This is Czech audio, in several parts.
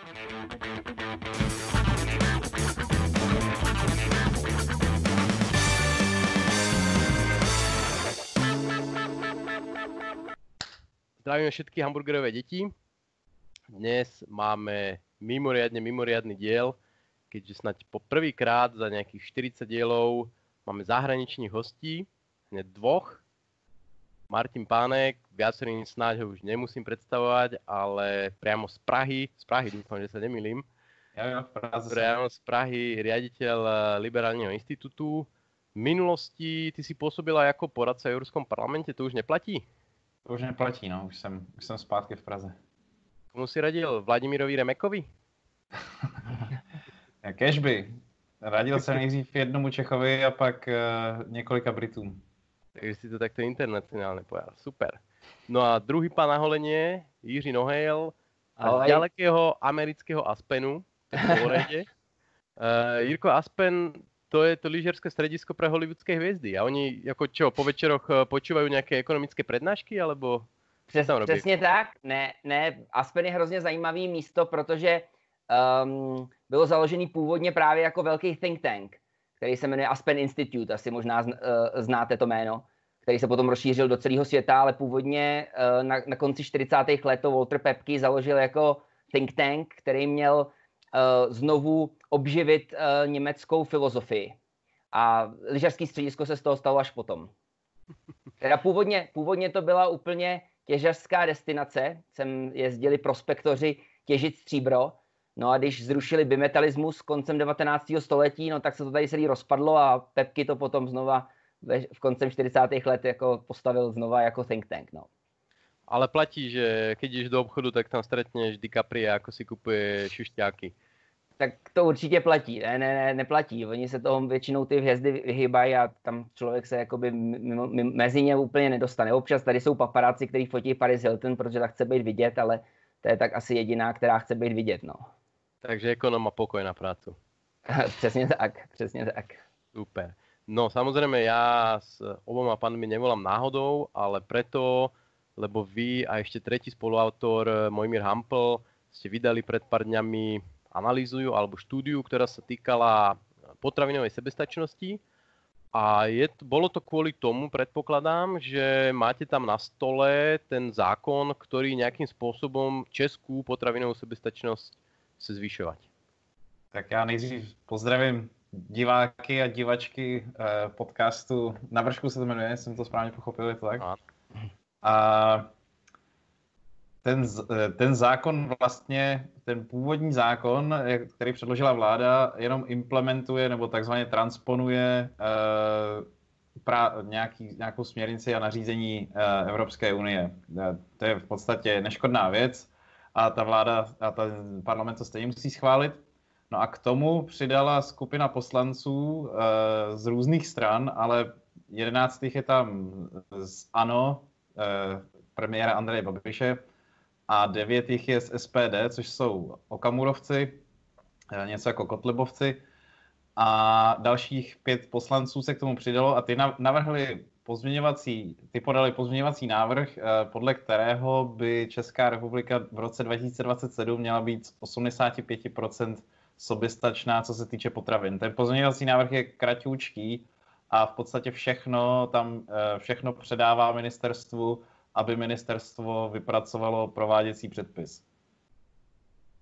Zdravíme všetky hamburgerové deti. Dnes máme mimoriadne mimoriadný diel, keďže snad po prvýkrát za nejakých 40 dielov máme zahraničných hostí, hneď dvoch. Martin Pánek, viacerým snáď ho už nemusím predstavovať, ale priamo z Prahy, z Prahy dúfam, že sa nemýlim, Ja, ja, v Praze priamo z Prahy riaditeľ eh, Liberálneho institútu. V minulosti ty si pôsobil aj ako poradca v Európskom parlamente, to už neplatí? To už neplatí, no, už jsem, už jsem zpátky v Praze. Komu si radil? Vladimirovi Remekovi? Cashby. Radil jsem nejdřív jednomu Čechovi a pak uh, několika Britům. Takže si to takto internacionálne povedal. Super. No a druhý pán na holenie, Jiří Nohejl, a z Ahoj. ďalekého amerického Aspenu, v Floride. uh, Jirko Aspen, to je to lyžerské stredisko pre hollywoodské hviezdy. A oni jako čo, po večeroch eh, počúvajú nejaké ekonomické prednášky, alebo Přes, tam robí? přesně tak. Ne, ne, Aspen je hrozně zajímavý místo, protože um, bylo založený původně právě jako velký think tank, který se jmenuje Aspen Institute, asi možná uh, znáte to jméno, který se potom rozšířil do celého světa, ale původně uh, na, na konci 40. let to Walter Pepky založil jako think tank, který měl uh, znovu obživit německou filozofii. A lyžařský středisko se z toho stalo až potom. Teda původně, původně to byla úplně těžařská destinace, sem jezdili prospektoři těžit stříbro, no a když zrušili bimetalismus koncem 19. století, no tak se to tady celý rozpadlo a Pepky to potom znova ve, v koncem 40. let jako postavil znova jako think tank, no. ale platí, že keď ideš do obchodu, tak tam stretneš DiCaprio, ako si kupuje šušťáky. Tak to určitě platí, ne, ne, ne, neplatí. Oni se toho většinou ty hvězdy vyhýbají a tam člověk se jakoby mimo, mimo, mezi ně úplně nedostane. Občas tady jsou paparáci, kteří fotí Paris Hilton, protože tak chce být vidět, ale to je tak asi jediná, která chce být vidět, no. Takže ekonom má pokoj na prácu. přesně tak, přesně tak. Super. No samozrejme, ja s oboma pánmi nevolám náhodou, ale preto, lebo vy a ešte tretí spoluautor, eh, Mojmír Hampel, ste vydali pred pár dňami analýzu alebo štúdiu, ktorá sa týkala potravinovej sebestačnosti. A je, to- bolo to kvôli tomu, predpokladám, že máte tam na stole ten zákon, ktorý nejakým spôsobom českú potravinovú sebestačnosť chce zvyšovať. Tak já nejdřív pozdravím diváky a divačky eh, podcastu. Na vršku se to jmenuje, jsem to správně pochopil, je to tak? A ten, eh, ten zákon vlastně, ten původní zákon, jak- který předložila vláda, jenom implementuje nebo takzvaně transponuje eh, pra, nějaký, nějakou směrnici a nařízení eh, Evropské unie. Eh, To je v podstatě neškodná věc a ta vláda a ten parlament to stejně musí schválit. No a k tomu přidala skupina poslanců eh, z různých stran, ale jedenáctých je tam z ANO, eh, premiéra Andreje Babiše, a devět jich je z SPD, což jsou Okamurovci, eh, něco jako Kotlebovci, a dalších pět poslanců se k tomu přidalo a ty nav- navrhli pozměňovací, ty podali pozměňovací návrh, eh, podle kterého by Česká republika v roce 2027 měla být z 85% soběstačná, co se týče potravin. Ten pozměňovací návrh je kraťoučký a v podstatě všechno tam eh, všechno předává ministerstvu, aby ministerstvo vypracovalo prováděcí předpis.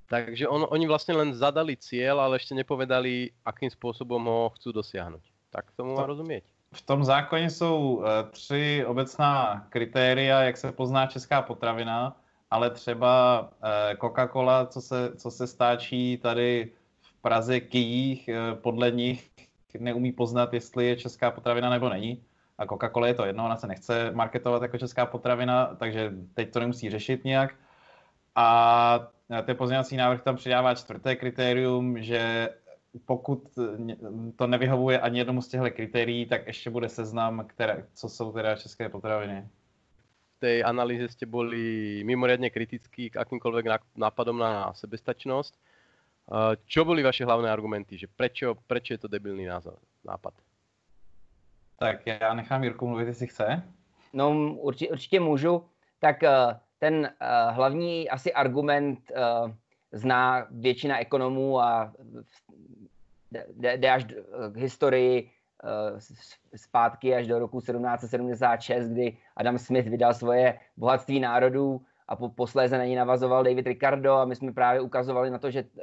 Takže on, oni vlastne len zadali cieľ, ale ešte nepovedali, akým spôsobom ho chcú dosiahnuť. Tak tomu To- má rozumieť. V tom zákoně jsou eh, tři obecná kritéria, jak se pozná česká potravina, ale třeba eh, Coca-Cola, co se, co se stáčí tady v Praze kyjích, eh, podle nich neumí poznat, jestli je česká potravina nebo není. A Coca-Cola je to jedno, ona se nechce marketovat jako česká potravina, takže teď to nemusí řešit nějak. A ten pozměňovací návrh tam přidává čtvrté kritérium, že pokud ně- to nevyhovuje ani jednomu z těchto kritérií, tak ještě bude seznam, které, co jsou teda české potraviny. V tej analýze ste boli mimoriadne kritickí k akýmkoľvek ná- nápadom na sebestačnosť. Eh, Čo boli vaše hlavné argumenty, že prečo, prečo je to debilný názor, nápad? Tak já nechám Jirku mluvit, jestli chce. No, určitě, určitě můžu. Tak eh, ten eh, hlavní asi argument, eh, zná většina ekonomů a jde až k historii zpátky až do roku 1776, kdy Adam Smith vydal svoje bohatství národů a po, posléze na ní navazoval David Ricardo a my jsme právě ukazovali na to, že uh,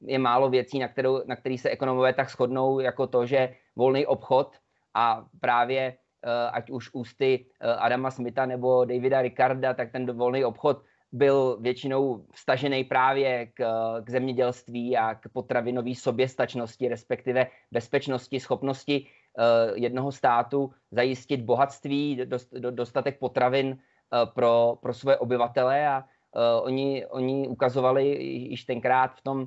je málo věcí, na, kterou, na který se ekonomové tak shodnou, jako to, že volný obchod a právě uh, ať už ústy Adama Smitha nebo Davida Ricarda, tak ten volný obchod byl většinou vstažený právě k, k zemědělství a k potravinové soběstačnosti, respektive bezpečnosti, schopnosti uh, jednoho státu zajistit bohatství, dost, do, dostatek potravin uh, pro, pro své obyvatele a uh, oni, oni ukazovali již tenkrát v tom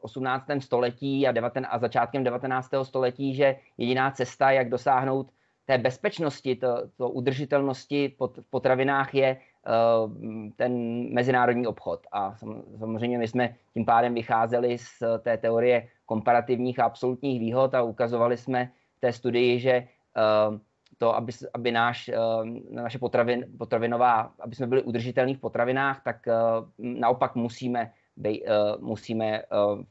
18. století a, 19, a začátkem 19. století, že jediná cesta, jak dosáhnout té bezpečnosti, to, to udržitelnosti pot, v potravinách je ten mezinárodní obchod. A samozřejmě my jsme tím pádem vycházeli z té teorie komparativních a absolutních výhod a ukazovali jsme v té studii, že uh, to, aby, aby náš, uh, naše potravin, potravinová, aby jsme byli udržitelní v potravinách, tak naopak musíme, bej, musíme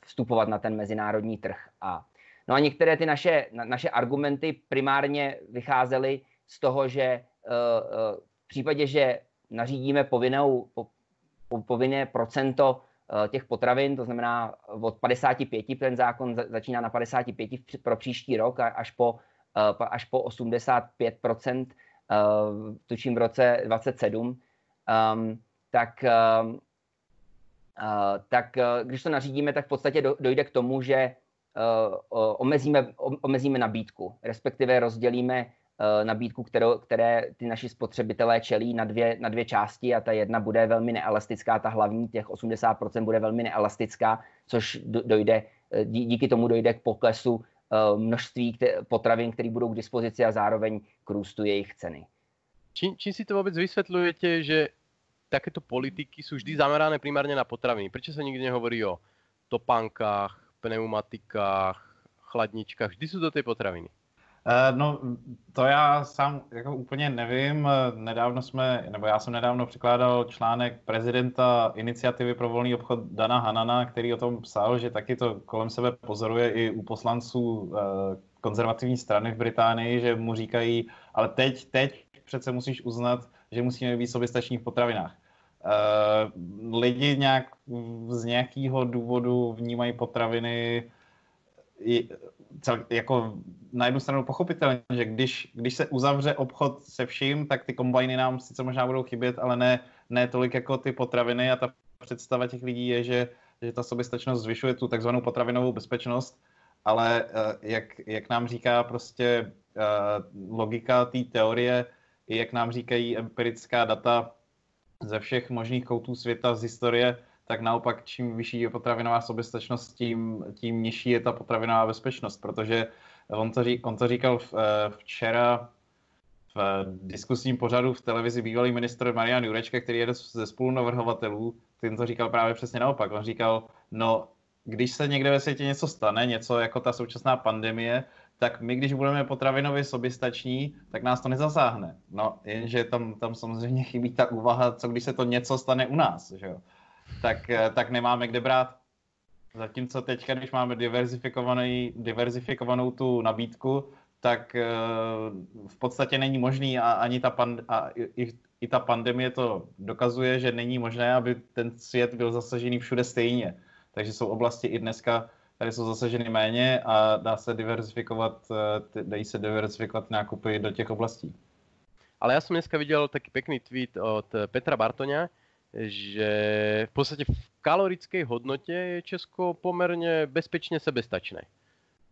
vstupovat na ten mezinárodní trh. A No a některé ty naše, naše argumenty primárně vycházely z toho, že v případě, že nařídíme povinnou, po, po, povinné procento uh, těch potravin, to znamená od 55, ten zákon začíná na 55 pro příští rok až po, až po 85 tučím v roce 27, um, tak, uh, tak když to nařídíme, tak v podstatě dojde k tomu, že Eh, omezíme, omezíme nabídku, respektive rozdělíme eh, nabídku, kterou, které ty naši spotřebitelé čelí na dvě, na dvě části a ta jedna bude velmi neelastická, ta hlavní, těch 80% bude velmi neelastická, což dojde, eh, díky tomu dojde k poklesu množství potravin, které budou k dispozici a zároveň k růstu jejich ceny. Čím, si to vůbec vysvětlujete, že takéto politiky jsou vždy zamerané primárně na potraviny? Proč se nikdy nehovorí o topánkách, pneumatikách, chladničkách, vždy jsou to ty potraviny. Uh, no, to já sám jako úplně nevím. Nedávno jsme, nebo já jsem nedávno překládal článek prezidenta iniciativy pro volný obchod Dana Hanana, který o tom psal, že taky to kolem sebe pozoruje i u poslanců uh, konzervativní strany v Británii, že mu říkají, ale teď, teď přece musíš uznat, že musíme být soběstační v potravinách. Uh, lidi nějak z nějakého důvodu vnímají potraviny cel, jako na jednu stranu pochopitelně, že když, když se uzavře obchod se vším, tak ty kombajny nám sice možná budou chybět, ale ne, ne tolik jako ty potraviny a ta představa těch lidí je, že, že ta soběstačnost zvyšuje tu takzvanou potravinovou bezpečnost, ale uh, jak, jak nám říká prostě uh, logika té teorie, jak nám říkají empirická data, ze všech možných koutů světa z historie, tak naopak čím vyšší je potravinová soběstačnost, tím, tím nižší je ta potravinová bezpečnost, protože on to, ří, on to říkal eh, včera v diskusním pořadu v televizi bývalý ministr Marian Jurečka, který je ze spolunavrhovatelů, ten to říkal právě přesně naopak. On říkal, no, když se někde ve světě něco stane, něco jako ta současná pandemie, tak my, když budeme potravinově soběstační, tak nás to nezasáhne. No, jenže tam, tam samozřejmě chybí ta úvaha, co když se to něco stane u nás, že jo? Tak, eh, tak nemáme kde brát. Zatímco teď, když máme diverzifikovanou tu nabídku, tak eh, v podstatě není možný a ani ta, pand, a i, i ta pandemie to dokazuje, že není možné, aby ten svět byl zasažený všude stejně. Takže jsou oblasti i dneska, tady jsou zasaženy méně a dá se diverzifikovat, eh, dají se diverzifikovat nákupy do těch oblastí. Ale já jsem dneska viděl taký pekný tweet od Petra Bartoňa, že v podstatě v kalorické hodnotě je Česko poměrně bezpečně sebestačné.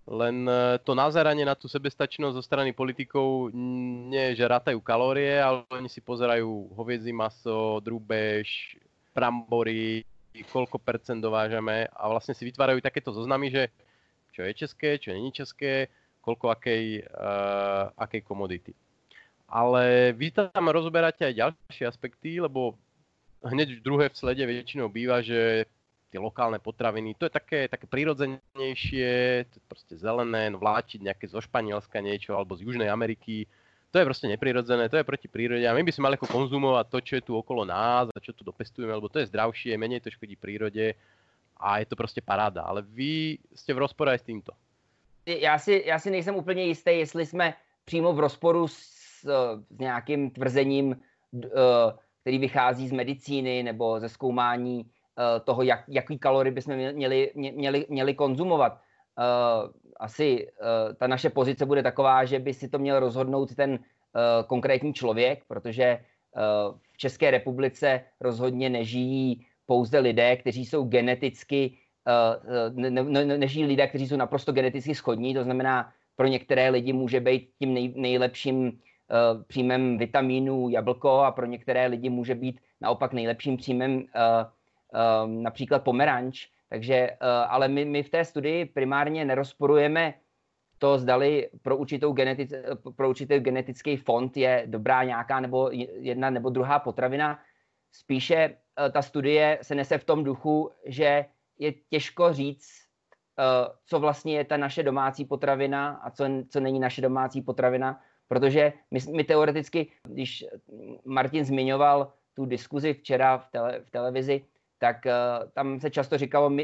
Len eh, to nazeranie na tu sebestačnosť zo strany politikov nie že rátajú kalórie, ale oni si pozerajú hoviedzí maso, drúbež, brambory, koľko percent dovážeme a vlastne si vytvárajú takéto zoznamy, že čo je české, čo není české, koľko akej, uh, akej komodity. Ale vy tam rozoberáte aj ďalšie aspekty, lebo hneď v druhé v slede väčšinou býva, že tie lokálne potraviny, to je také, také prirodzenejšie, to je proste zelené, no vláčiť nejaké zo Španielska niečo, alebo z Južnej Ameriky, to je prostě neprirodzené, to je proti prírode a my by sme mali ako konzumovať to, čo je tu okolo nás a čo tu dopestujeme, lebo to je zdravšie, menej to škodí prírode a je to prostě paráda. Ale vy jste v rozpore aj s týmto. Já si, já si nejsem úplně jistý, jestli jsme přímo v rozporu s, s nějakým tvrzením, který vychází z medicíny nebo ze zkoumání toho, jak, jaký kalory bychom měli, měli, měli konzumovat. Asi uh, ta naše pozice bude taková, že by si to měl rozhodnout ten konkrétní člověk, protože v České republice rozhodně nežijí pouze lidé, kteří jsou geneticky, ne, ne, nežijí lidé, kteří jsou naprosto geneticky schodní, to znamená, pro některé lidi může být tím nej, nejlepším příjmem vitamínů jablko a pro některé lidi může být naopak nejlepším příjmem uh, uh, například pomeranč. Takže, eh, ale my, my v té studii primárně nerozporujeme to, zdali pro, určitou genetic, pro určitý genetický fond je dobrá nějaká nebo jedna nebo druhá potravina. Spíše eh, ta studie se nese v tom duchu, že je těžko říct, eh, co vlastně je ta naše domácí potravina a co, co není naše domácí potravina, protože my, my teoreticky, když Martin zmiňoval tu diskuzi včera v, tele, v televizi, tak uh, tam se často říkalo, uh,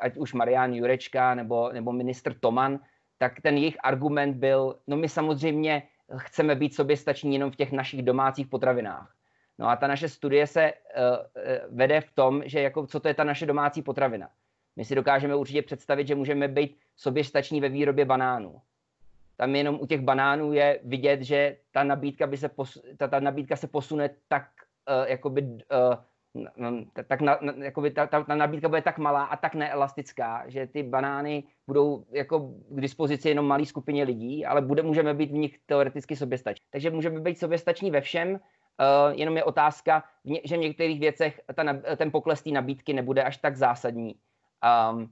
ať už Marian Jurečka nebo, nebo ministr Toman, tak ten jejich argument byl, no my samozřejmě chceme být soběstační jenom v těch našich domácích potravinách. No a ta naše studie se uh, vede v tom, že jako, co to je ta naše domácí potravina. My si dokážeme určitě představit, že můžeme být soběstační ve výrobě banánů. Tam jenom u těch banánů je vidět, že ta nabídka, by se, pos, ta, ta nabídka se posune tak uh, jakoby, uh, tak na, na, jakoby ta, ta, ta nabídka bude tak malá a tak neelastická, že ty banány budou jako k dispozici jenom malé skupině lidí, ale bude, můžeme být v nich teoreticky soběstační. Takže můžeme být soběstační ve všem, uh, jenom je otázka, že v některých věcech ta, ten pokles té nabídky nebude až tak zásadní. Um,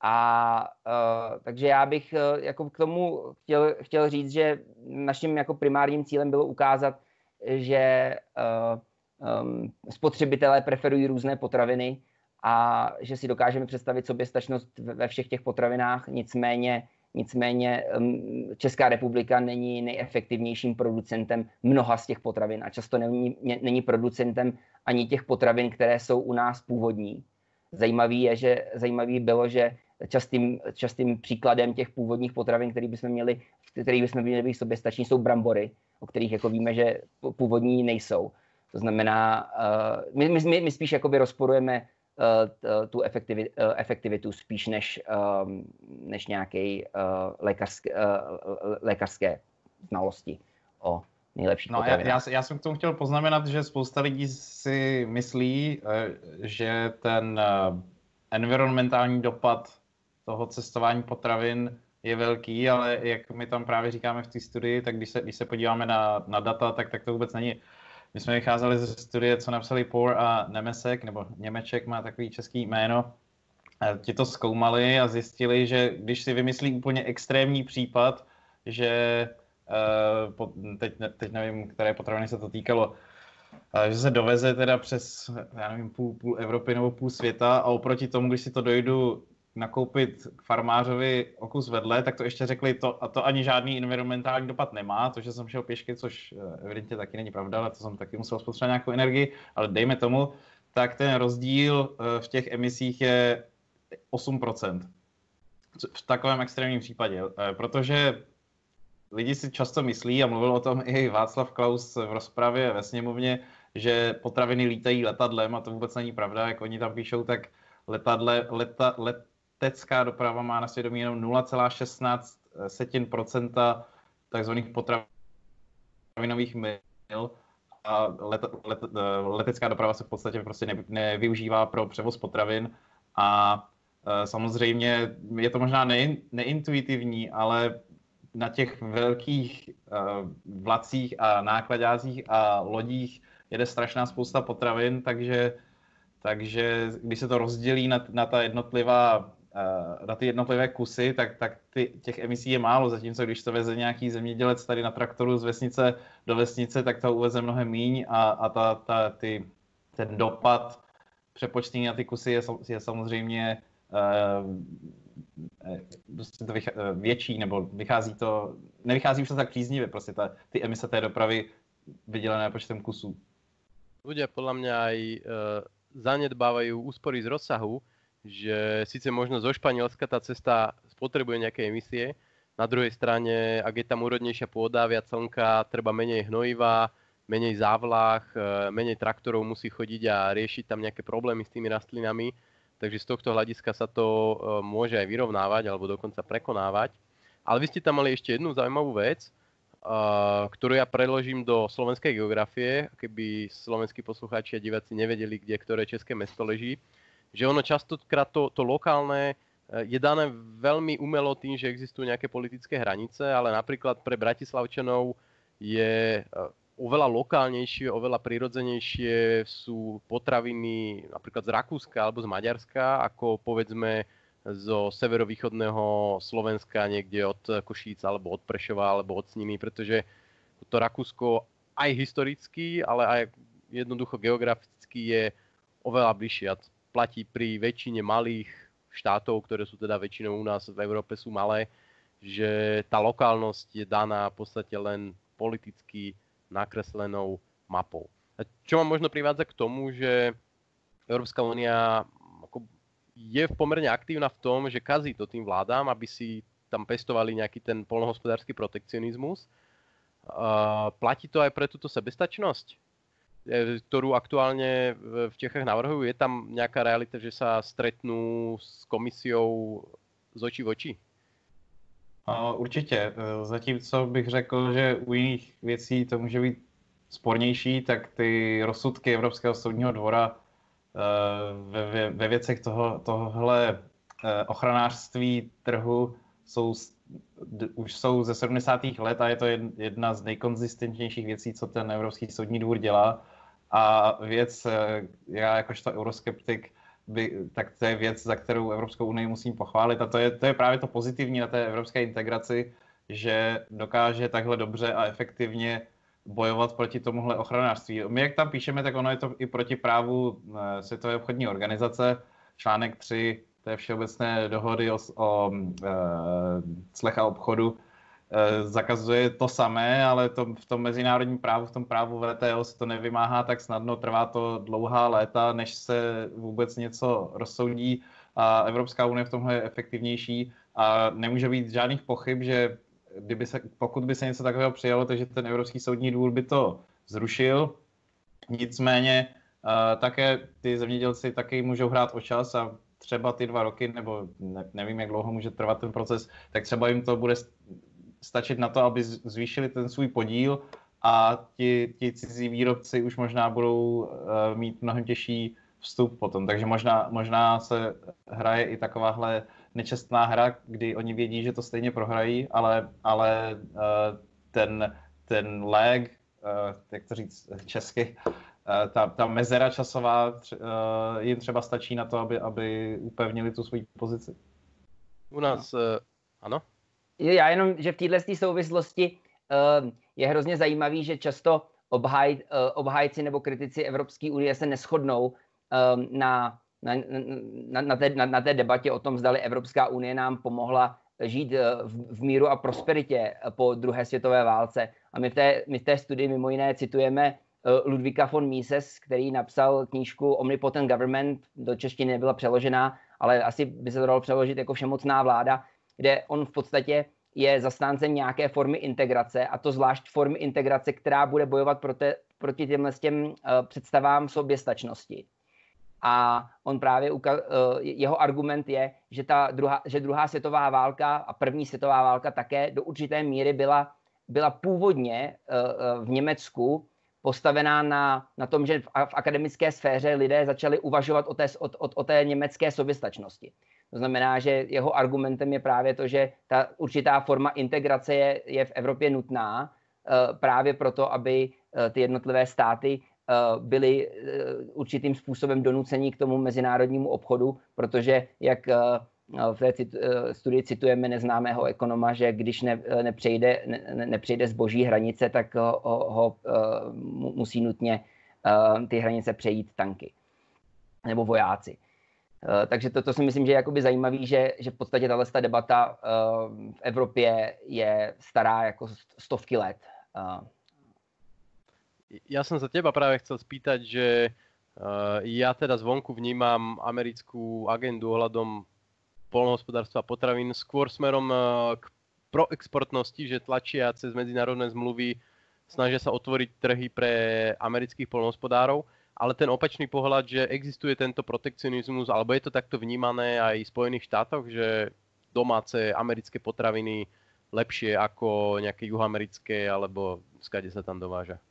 a uh, takže já bych uh, jako k tomu chtěl, chtěl říct, že naším jako primárním cílem bylo ukázat, že uh, um, spotřebitelé preferují různé potraviny a že si dokážeme představit soběstačnost ve všech těch potravinách, nicméně Nicméně um, Česká republika není nejefektivnějším producentem mnoha z těch potravin a často není, není producentem ani těch potravin, které jsou u nás původní. Zajímavý je, že zajímavý bylo, že častým, častým příkladem těch původních potravin, který bychom měli, který bychom měli být soběstační, jsou brambory, o kterých jako víme, že původní nejsou. To znamená, uh, my, my, my spíš jakoby rozporujeme uh, tu efektivitu, uh, efektivitu spíš než, um, než nějaké uh, lékařské, uh, lékařské znalosti o nejlepší no, já, já, já jsem k tomu chtěl poznamenat, že spousta lidí si myslí, že ten environmentální dopad toho cestování potravin je velký, ale jak my tam právě říkáme v té studii, tak když se, když se podíváme na, na data, tak, tak to vůbec není my jsme vycházeli ze studie, co napsali Pour a Nemesek, nebo Němeček má takový český jméno. Ti to zkoumali a zjistili, že když si vymyslí úplně extrémní případ, že uh, teď, teď nevím, které potraviny se to týkalo, že se doveze teda přes, já nevím, půl, půl Evropy nebo půl světa a oproti tomu, když si to dojdu nakoupit k farmářovi o kus vedle, tak to ještě řekli, to, a to ani žádný environmentální dopad nemá, to, že jsem šel pěšky, což eh, evidentně taky není pravda, ale to jsem taky musel spotřebovat nějakou energii, ale dejme tomu, tak ten rozdíl eh, v těch emisích je 8%. V takovém extrémním případě, eh, protože lidi si často myslí, a mluvil o tom i Václav Klaus v rozpravě ve sněmovně, že potraviny lítají letadlem a to vůbec není pravda, jak oni tam píšou, tak letadle, leta, let, letecká doprava má na svědomí jenom 0,16% takzvaných potravinových mil a let, let, letecká doprava se v podstatě prostě ne, nevyužívá pro převoz potravin a e, samozřejmě je to možná ne, neintuitivní, ale na těch velkých uh, vlacích a nákladácích a lodích jede strašná spousta potravin, takže, takže když se to rozdělí na, na ta jednotlivá Eh, na ty jednotlivé kusy, tak, tak ty, těch emisí je málo, zatímco když to veze nějaký zemědělec tady na traktoru z vesnice do vesnice, tak to uveze mnohem míň a, a ta, ta, ty, ten dopad přepočtení na ty kusy je, je samozřejmě uh, to větší, nebo vychází to nevychází už to tak příznivě, prostě ta, ty emise té dopravy vydělené počtem kusů. Ľudia podľa mňa aj e, zanedbávajú úspory z rozsahu, že síce možno zo Španielska tá cesta spotrebuje nejaké emisie, na druhej strane, ak je tam úrodnejšia pôda, viac slnka, treba menej hnojiva, menej závlah, e, menej traktorov musí chodiť a riešiť tam nejaké problémy s tými rastlinami. Takže z tohto hľadiska sa to e, môže aj vyrovnávať alebo dokonca prekonávať. Ale vy ste tam mali ešte jednu zaujímavú vec, e, ktorú ja preložím do slovenskej geografie, keby slovenskí poslucháči a diváci nevedeli, kde ktoré české mesto leží. Že ono častokrát to, to lokálne Eh, je dané veľmi umelo tým, že existujú nejaké politické hranice, ale napríklad pre Bratislavčanov je eh, oveľa lokálnejšie, oveľa prirodzenejšie sú potraviny napríklad z Rakúska alebo z Maďarska, ako povedzme zo severovýchodného Slovenska, niekde od Košíc alebo od Prešova alebo od Sniny, pretože to Rakúsko aj historicky, ale aj jednoducho geograficky je oveľa bližšie. A platí pri väčšine malých štátov, ktoré sú teda väčšinou u nás v Európe sú malé, že tá lokálnosť je daná v podstate len politicky nakreslenou mapou. A čo ma možno privádza k tomu, že Európska únia je pomerne aktívna v tom, že kazí to tým vládám, aby si tam pestovali nejaký ten polnohospodársky protekcionizmus. Uh, platí to aj pre túto sebestačnosť? E, ktorú aktuálne v Čechách navrhujú? Je tam nejaká realita, že sa stretnú s komisiou z očí v oči? Určitě. E, zatímco bych řekl, že u jiných věcí to může být spornější, tak ty rozsudky Evropského soudního dvora e, ve, ve, věcech toho, tohohle ochranářství trhu jsou, už jsou ze 70. let a je to jedna z nejkonzistentnějších věcí, co ten Evropský soudní dvůr dělá. A věc, eh, já jakožto euroskeptik, by, tak to je věc, za kterou Evropskou unii musím pochválit a to je, to je právě to pozitivní na té evropské integraci, že dokáže takhle dobře a efektivně bojovat proti tomuhle ochranářství. My, jak tam píšeme, tak ono je to i proti právu eh, Světové obchodní organizace. Článek 3 té všeobecné dohody o, o e, clech a obchodu Eh, zakazuje to samé, ale to, v tom mezinárodním právu, v tom právu VTO se to nevymáhá tak snadno, trvá to dlouhá léta, než se vůbec něco rozsoudí a Evropská unie v tomhle je efektivnější a nemůže být žádných pochyb, že kdyby se, pokud by se něco takového přijalo, takže ten Evropský soudní dvůr by to zrušil. Nicméně uh, také ty zemědělci taky můžou hrát o čas a třeba ty dva roky, nebo ne, nevím, jak dlouho může trvat ten proces, tak třeba jim to bude stačit na to, aby zvýšili ten svůj podíl a ti, ti cizí výrobci už možná budou uh, mít mnohem těžší vstup potom. Takže možná, možná se hraje i takováhle nečestná hra, kdy oni vědí, že to stejně prohrají, ale, ale uh, ten, ten lag, uh, jak to říct česky, uh, ta, ta mezera časová uh, jim třeba stačí na to, aby, aby upevnili tu svoji pozici. U nás, uh, ano? Já jenom, že v této souvislosti uh, je hrozně zajímavý, že často obhaj, uh, obhájci nebo kritici Evropské unie se neschodnou uh, na, na, na, na, té, na, na té debatě o tom, zdali Evropská unie nám pomohla žít v, v míru a prosperitě po druhé světové válce. A my v té, my v té studii mimo jiné citujeme Ludvíka von Mises, který napsal knížku Omnipotent Government, do češtiny nebyla přeložená, ale asi by se to dalo přeložit jako všemocná vláda, kde on v podstatě je zastáncem nějaké formy integrace a to zvlášť formy integrace, která bude bojovat proti, proti těmhle těm uh, představám soběstačnosti. A on právě, uh, jeho argument je, že, ta druhá, že druhá světová válka a první světová válka také do určité míry byla, byla původně uh, v Německu postavená na, na tom, že v, v akademické sféře lidé začali uvažovat o té, o, o, o té německé soběstačnosti. To znamená, že jeho argumentem je právě to, že ta určitá forma integrace je, je v Evropě nutná uh, právě proto, aby uh, ty jednotlivé státy uh, byly určitým způsobem donucení k tomu mezinárodnímu obchodu, protože jak v té studii citujeme neznámého ekonoma, že když ne, nepřejde, ne, nepřejde zboží hranice, tak ho, ho musí nutně ty hranice přejít tanky nebo vojáci. Uh, takže to, to si myslím, že je jakoby zajímavý, že, že v podstatě tahle debata uh, v Evropě je stará jako stovky let. Uh. Ja som sa teba práve chcel spýtať, že uh, ja teda zvonku vnímam americkú agendu ohľadom polnohospodárstva a potravín skôr smerom uh, k proexportnosti, že tlačia cez medzinárodné zmluvy, snažia sa otvoriť trhy pre amerických polnohospodárov ale ten opačný pohľad, že existuje tento protekcionizmus, alebo je to takto vnímané aj v Spojených štátoch, že domáce americké potraviny lepšie ako nejaké juhoamerické, alebo skade sa tam dováža?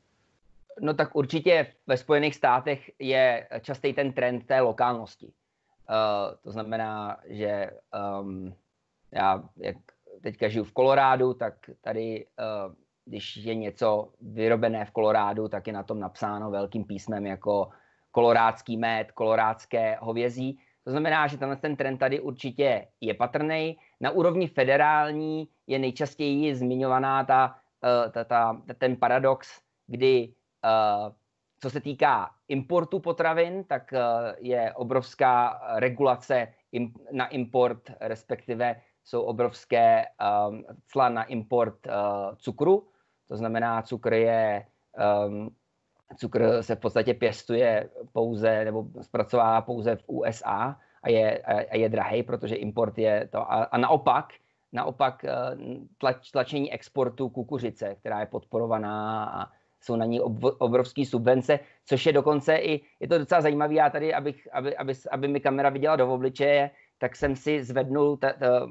No tak určitě ve Spojených státech je častý ten trend té lokálnosti. Uh, to znamená, že um, já, jak teďka žiju v Kolorádu, tak tady uh, když je něco vyrobené v Kolorádu, tak je na tom napsáno velkým písmem jako kolorádský med, kolorádské hovězí. To znamená, že tenhle ten trend tady určitě je patrný. Na úrovni federální je nejčastěji zmiňovaná ta, eh, ta, ta, ten paradox, kdy eh, co se týká importu potravin, tak eh, je obrovská regulace na import, respektive jsou obrovské cla na import cukru. To znamená, cukr je, um, cukr se v podstatě pěstuje pouze nebo zpracovává pouze v USA a je, a je drahý, protože import je to. A, a naopak, naopak eh, tlač, tlačení exportu kukuřice, která je podporovaná a jsou na ní obrovské subvence, což je dokonce i, je to docela zajímavé, já tady, abych, aby, aby, aby mi kamera viděla do obličeje, tak jsem si zvednul ta, ta,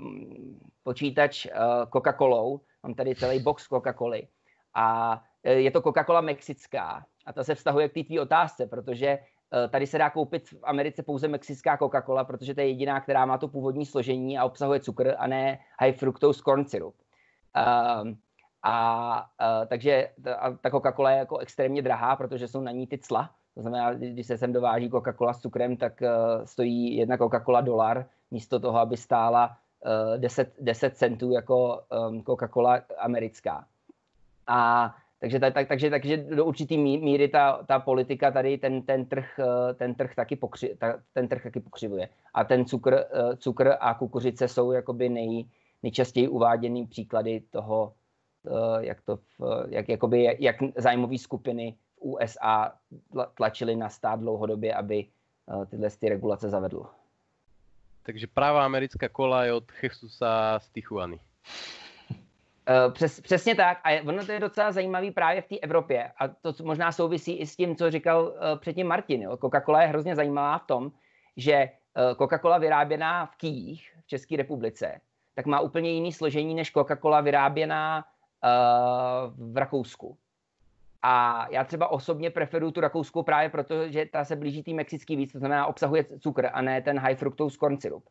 počítač uh, Coca-Colou, mám tady celý box Coca-Coly a e, je to Coca-Cola mexická. A to se vztahuje k té tvý otázce, protože e, tady se dá koupit v Americe pouze mexická Coca-Cola, protože to je jediná, která má to původní složení a obsahuje cukr a ne high fructose corn syrup. Um, a, uh, takže ta, ta Coca-Cola je jako extrémně drahá, protože jsou na ní ty cla. To znamená, když se sem dováží Coca-Cola s cukrem, tak uh, stojí jedna Coca-Cola dolar, místo toho, aby stála uh, 10, 10 centů jako um, Coca-Cola americká. A takže, tak, takže, takže do určitý míry ta, ta politika tady ten, ten, trh, eh, ten, trh taky pokři, ta, ten trh taky pokřivuje. A ten cukr, eh, cukr a kukuřice jsou jakoby nej, nejčastěji uváděný příklady toho, eh, jak, to, jak, jakoby, jak zájmové skupiny v USA tlačily na stát dlouhodobě, aby tyhle ty regulace zavedl. Takže práva americká kola je od Jesusa z Tijuany. Uh, přes, přesně tak. A ono to je docela zajímavý právě v té Evropě. A to možná souvisí i s tím, co říkal uh, předtím Martin. Jo. Coca-Cola je hrozně zajímavá v tom, že uh, Coca-Cola vyráběná v Kijích v České republice, tak má úplně jiný složení než Coca-Cola vyráběná uh, v Rakousku. A já třeba osobně preferuju tu rakouskou právě proto, že ta se blíží tý mexický víc, to znamená obsahuje cukr a ne ten high fructose corn syrup.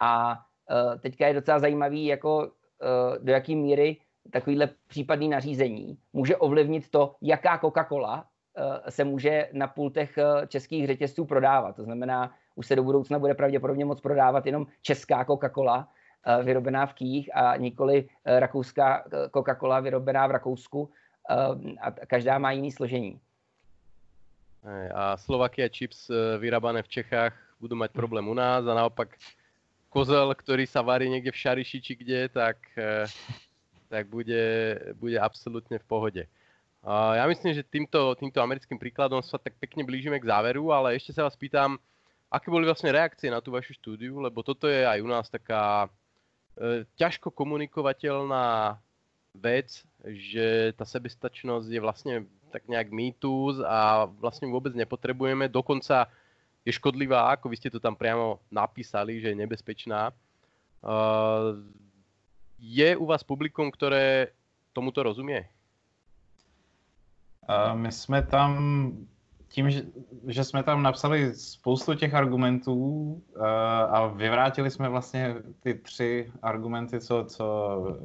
A uh, teďka je docela zajímavý, jako Eh, do jaké míry takovýhle případný nařízení může ovlivnit to, jaká Coca-Cola eh, se může na pultech eh, českých řetězců prodávat. To znamená, už se do budoucna bude pravděpodobně moc prodávat jenom česká Coca-Cola, vyrobená v Kýjích a nikoli rakouská Coca-Cola vyrobená v Rakousku a každá má jiný složení. A Slovakia chips vyrábané v Čechách budou mít problém u nás a naopak kozel, ktorý sa varí niekde v Šariši či kde, tak, eh, tak bude, bude absolútne v pohode. Ja myslím, že týmto, týmto americkým príkladom sa tak pekne blížime k záveru, ale ešte sa vás pýtam, aké boli vlastne reakcie na tú vašu štúdiu, lebo toto je aj u nás taká e, ťažko komunikovateľná vec, že tá sebestačnosť je vlastne tak nejak mýtus a vlastne vôbec nepotrebujeme. Dokonca je škodlivá, ako vy ste to tam priamo napísali, že je nebezpečná. Uh, je u vás publikum, které tomuto rozumie? Uh, my jsme tam, tím, že, že jsme tam napsali spoustu těch argumentů uh, a vyvrátili jsme vlastně ty tři argumenty, co, co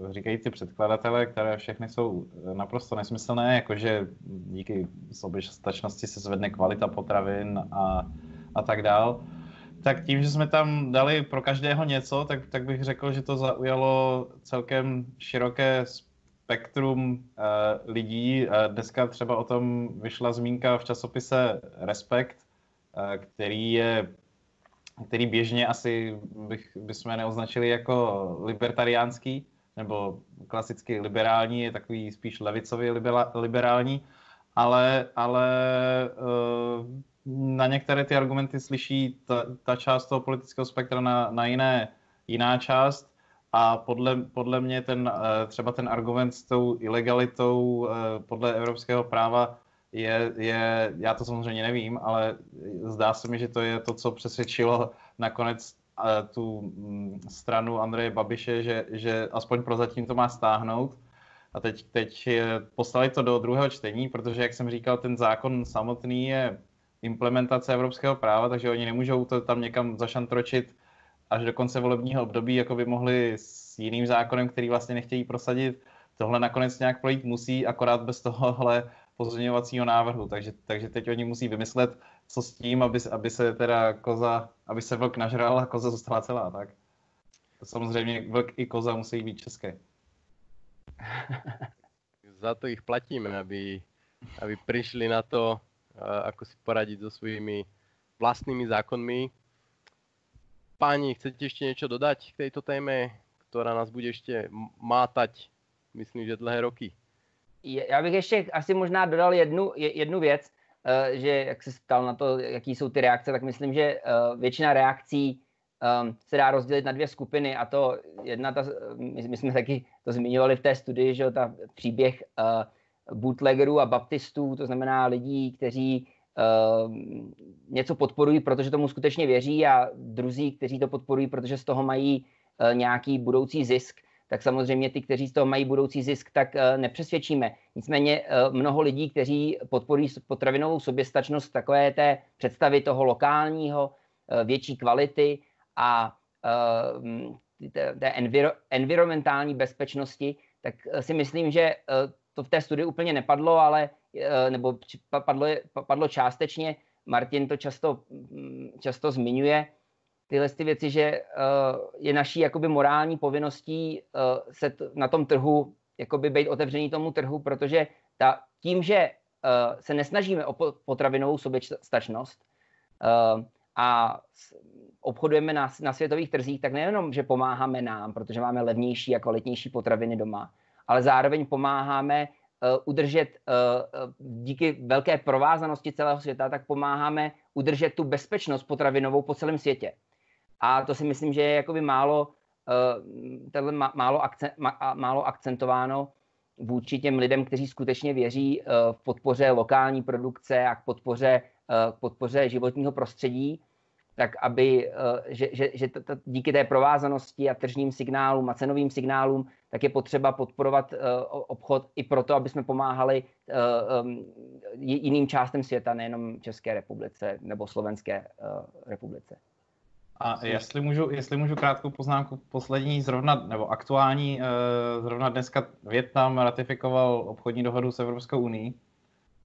říkají ty předkladatele, které všechny jsou naprosto nesmyslné, jakože díky soběstačnosti se zvedne kvalita potravin a a tak dál. Tak tím, že jsme tam dali pro každého něco, tak, tak bych řekl, že to zaujalo celkem široké spektrum uh, lidí. Uh, dneska třeba o tom vyšla zmínka v časopise Respekt, uh, který je který běžně asi bych, bychom neoznačili jako libertariánský, nebo klasicky liberální, je takový spíš levicově liberální, ale, ale eh, na některé ty argumenty slyší ta, ta část toho politického spektra na, na jiné, jiná část a podle, podle mě ten, eh, třeba ten argument s tou ilegalitou eh, podle evropského práva je, je, já to samozřejmě nevím, ale zdá se mi, že to je to, co přesvědčilo nakonec eh, tu mm, stranu Andreje Babiše, že, že aspoň prozatím to má stáhnout. A teď, teď poslali to do druhého čtení, protože, jak jsem říkal, ten zákon samotný je implementace evropského práva, takže oni nemůžou to tam někam zašantročit až do konce volebního období, jako by mohli s jiným zákonem, který vlastně nechtějí prosadit. Tohle nakonec nějak projít musí, akorát bez tohohle pozměňovacího návrhu. Takže, takže teď oni musí vymyslet, co s tím, aby, aby se teda koza, aby se vlk nažral a koza zůstala celá, tak? Samozřejmě vlk i koza musí být české. Za to ich platíme, aby, aby prišli na to, ako si poradiť so svojimi vlastnými zákonmi. Páni, chcete ešte niečo dodať k tejto téme, ktorá nás bude ešte mátať, myslím, že dlhé roky? Já bych ještě asi možná dodal jednu, jednu věc, eh, že jak se ptal na to, jaký jsou ty reakce, tak myslím, že eh, většina reakcí ehm, se dá rozdělit na dvě skupiny a to jedna, ta, my, my jsme taky to zmiňovali v té studii, že ta příběh bootleggerů a baptistů, to znamená lidí, kteří uh, něco podporují, protože tomu skutečně věří a druzí, kteří to podporují, protože z toho mají uh, nějaký budoucí zisk, tak samozřejmě ty, kteří z toho mají budoucí zisk, tak uh, nepřesvědčíme. Nicméně uh, mnoho lidí, kteří podporují potravinovou soběstačnost takové té představy toho lokálního, větší kvality a té, té enviro, environmentální bezpečnosti, tak si myslím, že to v té studii úplně nepadlo, ale eh, nebo padlo, padlo částečně. Martin to často, mm, často zmiňuje, tyhle ty věci, že eh, je naší jakoby morální povinností eh, se na tom trhu jakoby být otevřený tomu trhu, protože ta, tím, že se nesnažíme o potravinovou soběstačnost a obchodujeme na, na světových trzích, tak nejenom, že pomáháme nám, protože máme levnější a kvalitnější potraviny doma, ale zároveň pomáháme uh, udržet, uh, díky velké provázanosti celého světa, tak pomáháme udržet tu bezpečnost potravinovou po celém světě. A to si myslím, že je jakoby málo, uh, málo, akcent, málo akcentováno vůči těm lidem, kteří skutečně věří v podpoře lokální produkce a k podpoře, k podpoře životního prostředí tak aby, eh, že, že, že t, t, díky té provázanosti a tržním signálům a cenovým signálům, tak je potřeba podporovat uh, obchod i proto, aby jsme pomáhali um, jiným částem světa, nejenom České republice nebo Slovenské republice. A jestli můžu, jestli můžu krátkou poznámku, poslední zrovna, nebo aktuální, zrovna dneska Větnam ratifikoval obchodní dohodu s Evropskou unii,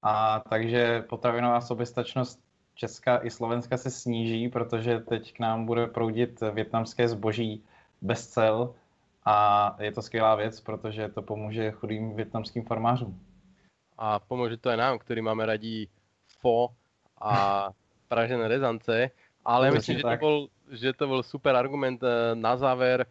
a takže potravinová soběstačnost Česka i Slovenska se sníží, protože teď k nám bude proudit větnamské zboží bez cel a je to skvělá věc, protože to pomůže chudým větnamským farmářům. A pomůže to i nám, který máme radí fo a pražené rezance, ale myslím, že to, bol, že to byl super argument eh, na záver,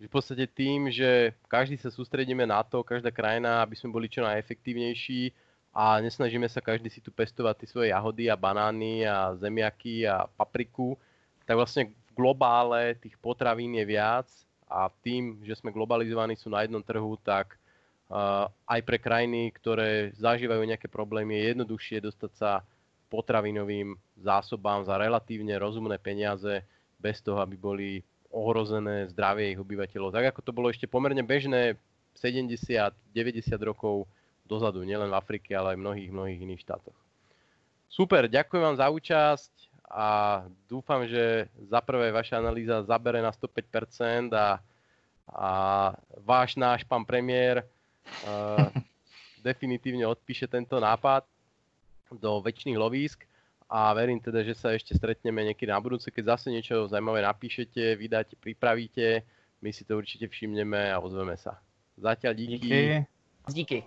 že v podstatě tím, že každý se soustředíme na to, každá krajina, aby jsme byli čo najefektívnejší, a nesnažíme sa každý si tu pestovať tie svoje jahody a banány a zemiaky a papriku, tak vlastne v globále tých potravín je viac a tým, že sme globalizovaní sú na jednom trhu, tak uh, aj pre krajiny, ktoré zažívajú nejaké problémy, je jednoduchšie dostať sa potravinovým zásobám za relatívne rozumné peniaze, bez toho, aby boli ohrozené zdravie ich obyvateľov. Tak ako to bolo ešte pomerne bežné 70-90 rokov dozadu, nielen v Afrike, ale aj v mnohých, mnohých iných štátoch. Super, ďakujem vám za účasť a dúfam, že za prvé vaša analýza zabere na 105% a, a váš náš pán premiér uh, definitívne odpíše tento nápad do väčšných lovísk a verím teda, že sa ešte stretneme niekedy na budúce, keď zase niečo zaujímavé napíšete, vydáte, pripravíte, my si to určite všimneme a ozveme sa. Zatiaľ díky. Díky. díky.